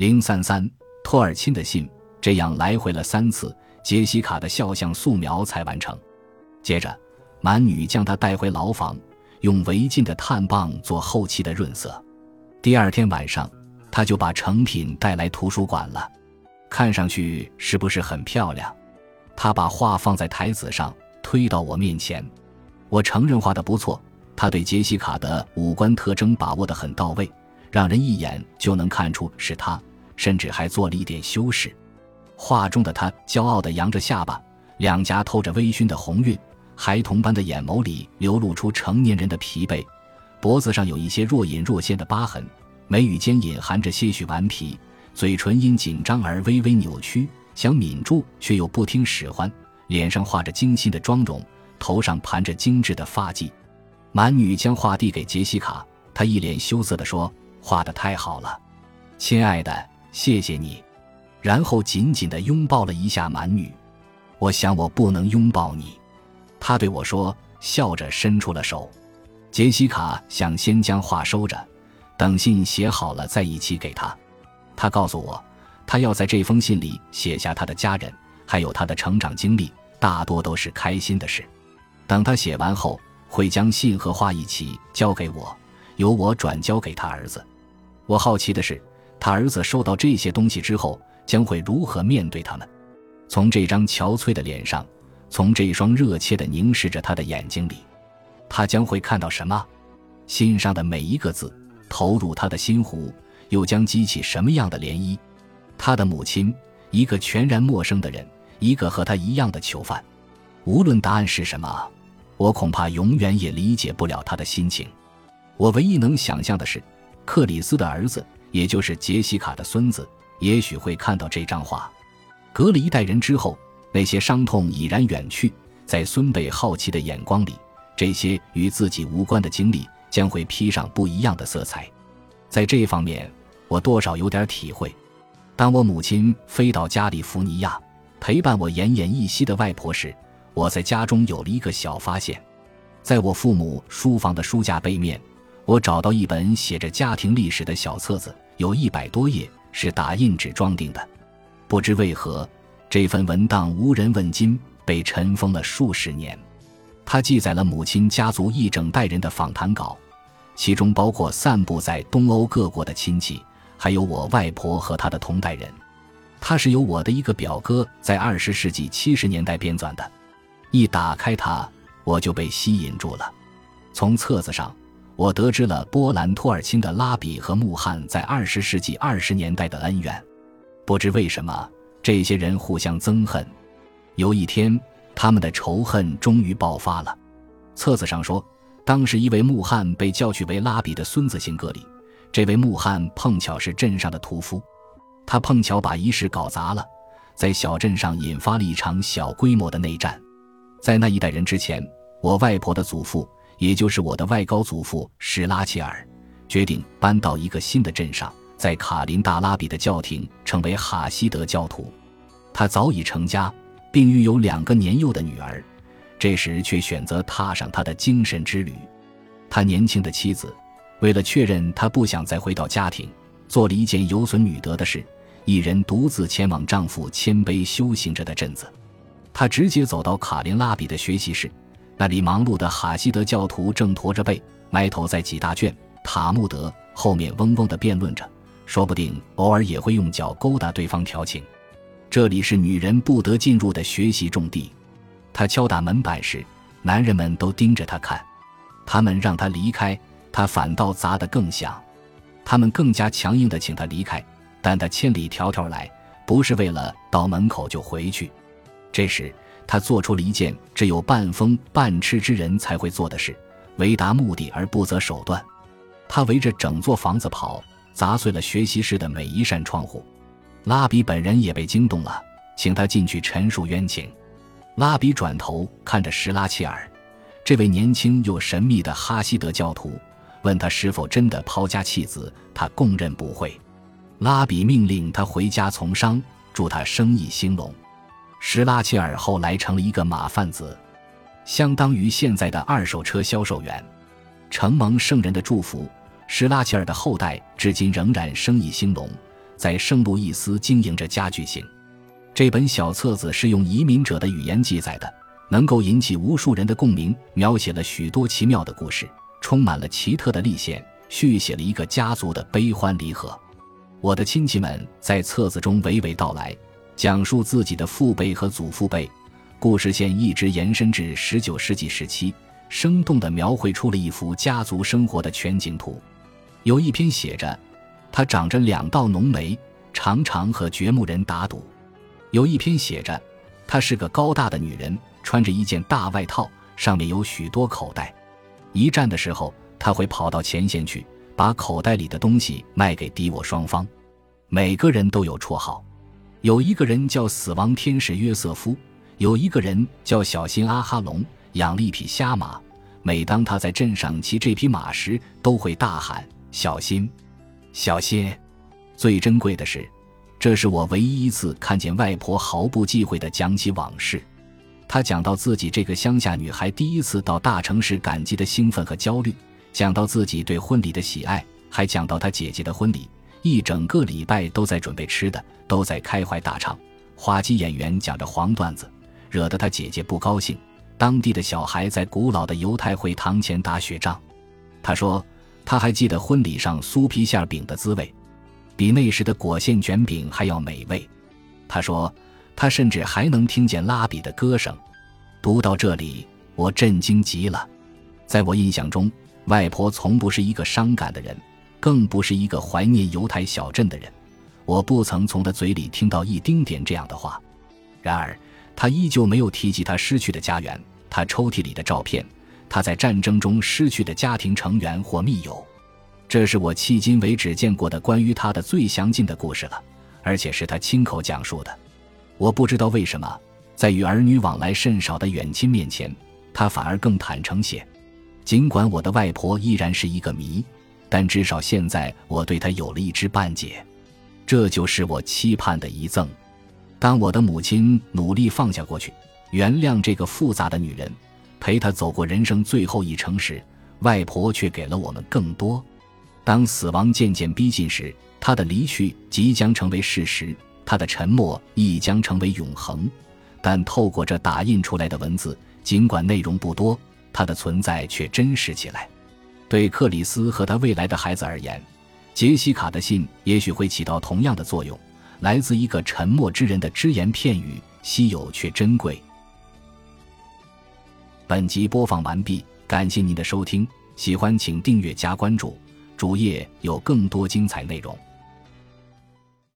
零三三，托尔钦的信，这样来回了三次，杰西卡的肖像素描才完成。接着，蛮女将她带回牢房，用违禁的炭棒做后期的润色。第二天晚上，他就把成品带来图书馆了。看上去是不是很漂亮？他把画放在台子上，推到我面前。我承认画的不错。他对杰西卡的五官特征把握得很到位，让人一眼就能看出是他，甚至还做了一点修饰。画中的他骄傲地扬着下巴，两颊透着微醺的红晕，孩童般的眼眸里流露出成年人的疲惫，脖子上有一些若隐若现的疤痕，眉宇间隐含着些许顽皮。嘴唇因紧张而微微扭曲，想抿住却又不听使唤。脸上画着精心的妆容，头上盘着精致的发髻。蛮女将画递给杰西卡，她一脸羞涩地说：“画得太好了，亲爱的，谢谢你。”然后紧紧地拥抱了一下蛮女。我想我不能拥抱你，他对我说，笑着伸出了手。杰西卡想先将画收着，等信写好了再一起给他。他告诉我，他要在这封信里写下他的家人，还有他的成长经历，大多都是开心的事。等他写完后，会将信和画一起交给我，由我转交给他儿子。我好奇的是，他儿子收到这些东西之后，将会如何面对他们？从这张憔悴的脸上，从这双热切的凝视着他的眼睛里，他将会看到什么？信上的每一个字，投入他的心湖。又将激起什么样的涟漪？他的母亲，一个全然陌生的人，一个和他一样的囚犯。无论答案是什么，我恐怕永远也理解不了他的心情。我唯一能想象的是，克里斯的儿子，也就是杰西卡的孙子，也许会看到这张画。隔了一代人之后，那些伤痛已然远去，在孙辈好奇的眼光里，这些与自己无关的经历将会披上不一样的色彩。在这方面。我多少有点体会。当我母亲飞到加利福尼亚，陪伴我奄奄一息的外婆时，我在家中有了一个小发现。在我父母书房的书架背面，我找到一本写着家庭历史的小册子，有一百多页，是打印纸装订的。不知为何，这份文档无人问津，被尘封了数十年。它记载了母亲家族一整代人的访谈稿，其中包括散布在东欧各国的亲戚。还有我外婆和她的同代人，它是由我的一个表哥在二十世纪七十年代编纂的。一打开它，我就被吸引住了。从册子上，我得知了波兰托尔钦的拉比和穆罕在二十世纪二十年代的恩怨。不知为什么，这些人互相憎恨。有一天，他们的仇恨终于爆发了。册子上说，当时一位穆罕被叫去为拉比的孙子行割礼。这位穆罕碰巧是镇上的屠夫，他碰巧把仪式搞砸了，在小镇上引发了一场小规模的内战。在那一代人之前，我外婆的祖父，也就是我的外高祖父史拉切尔，决定搬到一个新的镇上，在卡林大拉比的教廷成为哈希德教徒。他早已成家，并育有两个年幼的女儿，这时却选择踏上他的精神之旅。他年轻的妻子。为了确认他不想再回到家庭，做了一件有损女德的事，一人独自前往丈夫谦卑修行着的镇子。她直接走到卡林拉比的学习室，那里忙碌的哈希德教徒正驼着背，埋头在几大卷塔木德后面嗡嗡地辩论着，说不定偶尔也会用脚勾搭对方调情。这里是女人不得进入的学习重地。他敲打门板时，男人们都盯着他看，他们让他离开。他反倒砸得更响，他们更加强硬地请他离开，但他千里迢迢来，不是为了到门口就回去。这时，他做出了一件只有半疯半痴之人才会做的事：为达目的而不择手段。他围着整座房子跑，砸碎了学习室的每一扇窗户。拉比本人也被惊动了，请他进去陈述冤情。拉比转头看着施拉切尔，这位年轻又神秘的哈希德教徒。问他是否真的抛家弃子，他供认不讳。拉比命令他回家从商，祝他生意兴隆。施拉切尔后来成了一个马贩子，相当于现在的二手车销售员。承蒙圣人的祝福，施拉切尔的后代至今仍然生意兴隆，在圣路易斯经营着家具行。这本小册子是用移民者的语言记载的，能够引起无数人的共鸣，描写了许多奇妙的故事，充满了奇特的历险，续写了一个家族的悲欢离合。我的亲戚们在册子中娓娓道来，讲述自己的父辈和祖父辈，故事线一直延伸至十九世纪时期，生动地描绘出了一幅家族生活的全景图。有一篇写着，他长着两道浓眉，常常和掘墓人打赌；有一篇写着，她是个高大的女人，穿着一件大外套，上面有许多口袋。一战的时候，他会跑到前线去。把口袋里的东西卖给敌我双方，每个人都有绰号，有一个人叫死亡天使约瑟夫，有一个人叫小心阿哈隆，养了一匹瞎马，每当他在镇上骑这匹马时，都会大喊小心，小心。最珍贵的是，这是我唯一一次看见外婆毫不忌讳地讲起往事。她讲到自己这个乡下女孩第一次到大城市赶集的兴奋和焦虑。讲到自己对婚礼的喜爱，还讲到她姐姐的婚礼，一整个礼拜都在准备吃的，都在开怀大唱。滑稽演员讲着黄段子，惹得他姐姐不高兴。当地的小孩在古老的犹太会堂前打雪仗。他说，他还记得婚礼上酥皮馅饼的滋味，比那时的果馅卷饼还要美味。他说，他甚至还能听见拉比的歌声。读到这里，我震惊极了。在我印象中。外婆从不是一个伤感的人，更不是一个怀念犹太小镇的人。我不曾从他嘴里听到一丁点这样的话。然而，他依旧没有提及他失去的家园、他抽屉里的照片、他在战争中失去的家庭成员或密友。这是我迄今为止见过的关于他的最详尽的故事了，而且是他亲口讲述的。我不知道为什么，在与儿女往来甚少的远亲面前，他反而更坦诚些。尽管我的外婆依然是一个谜，但至少现在我对她有了一知半解。这就是我期盼的遗赠。当我的母亲努力放下过去，原谅这个复杂的女人，陪她走过人生最后一程时，外婆却给了我们更多。当死亡渐渐逼近时，她的离去即将成为事实，她的沉默亦将成为永恒。但透过这打印出来的文字，尽管内容不多。她的存在却真实起来。对克里斯和他未来的孩子而言，杰西卡的信也许会起到同样的作用。来自一个沉默之人的只言片语，稀有却珍贵。本集播放完毕，感谢您的收听。喜欢请订阅加关注，主页有更多精彩内容。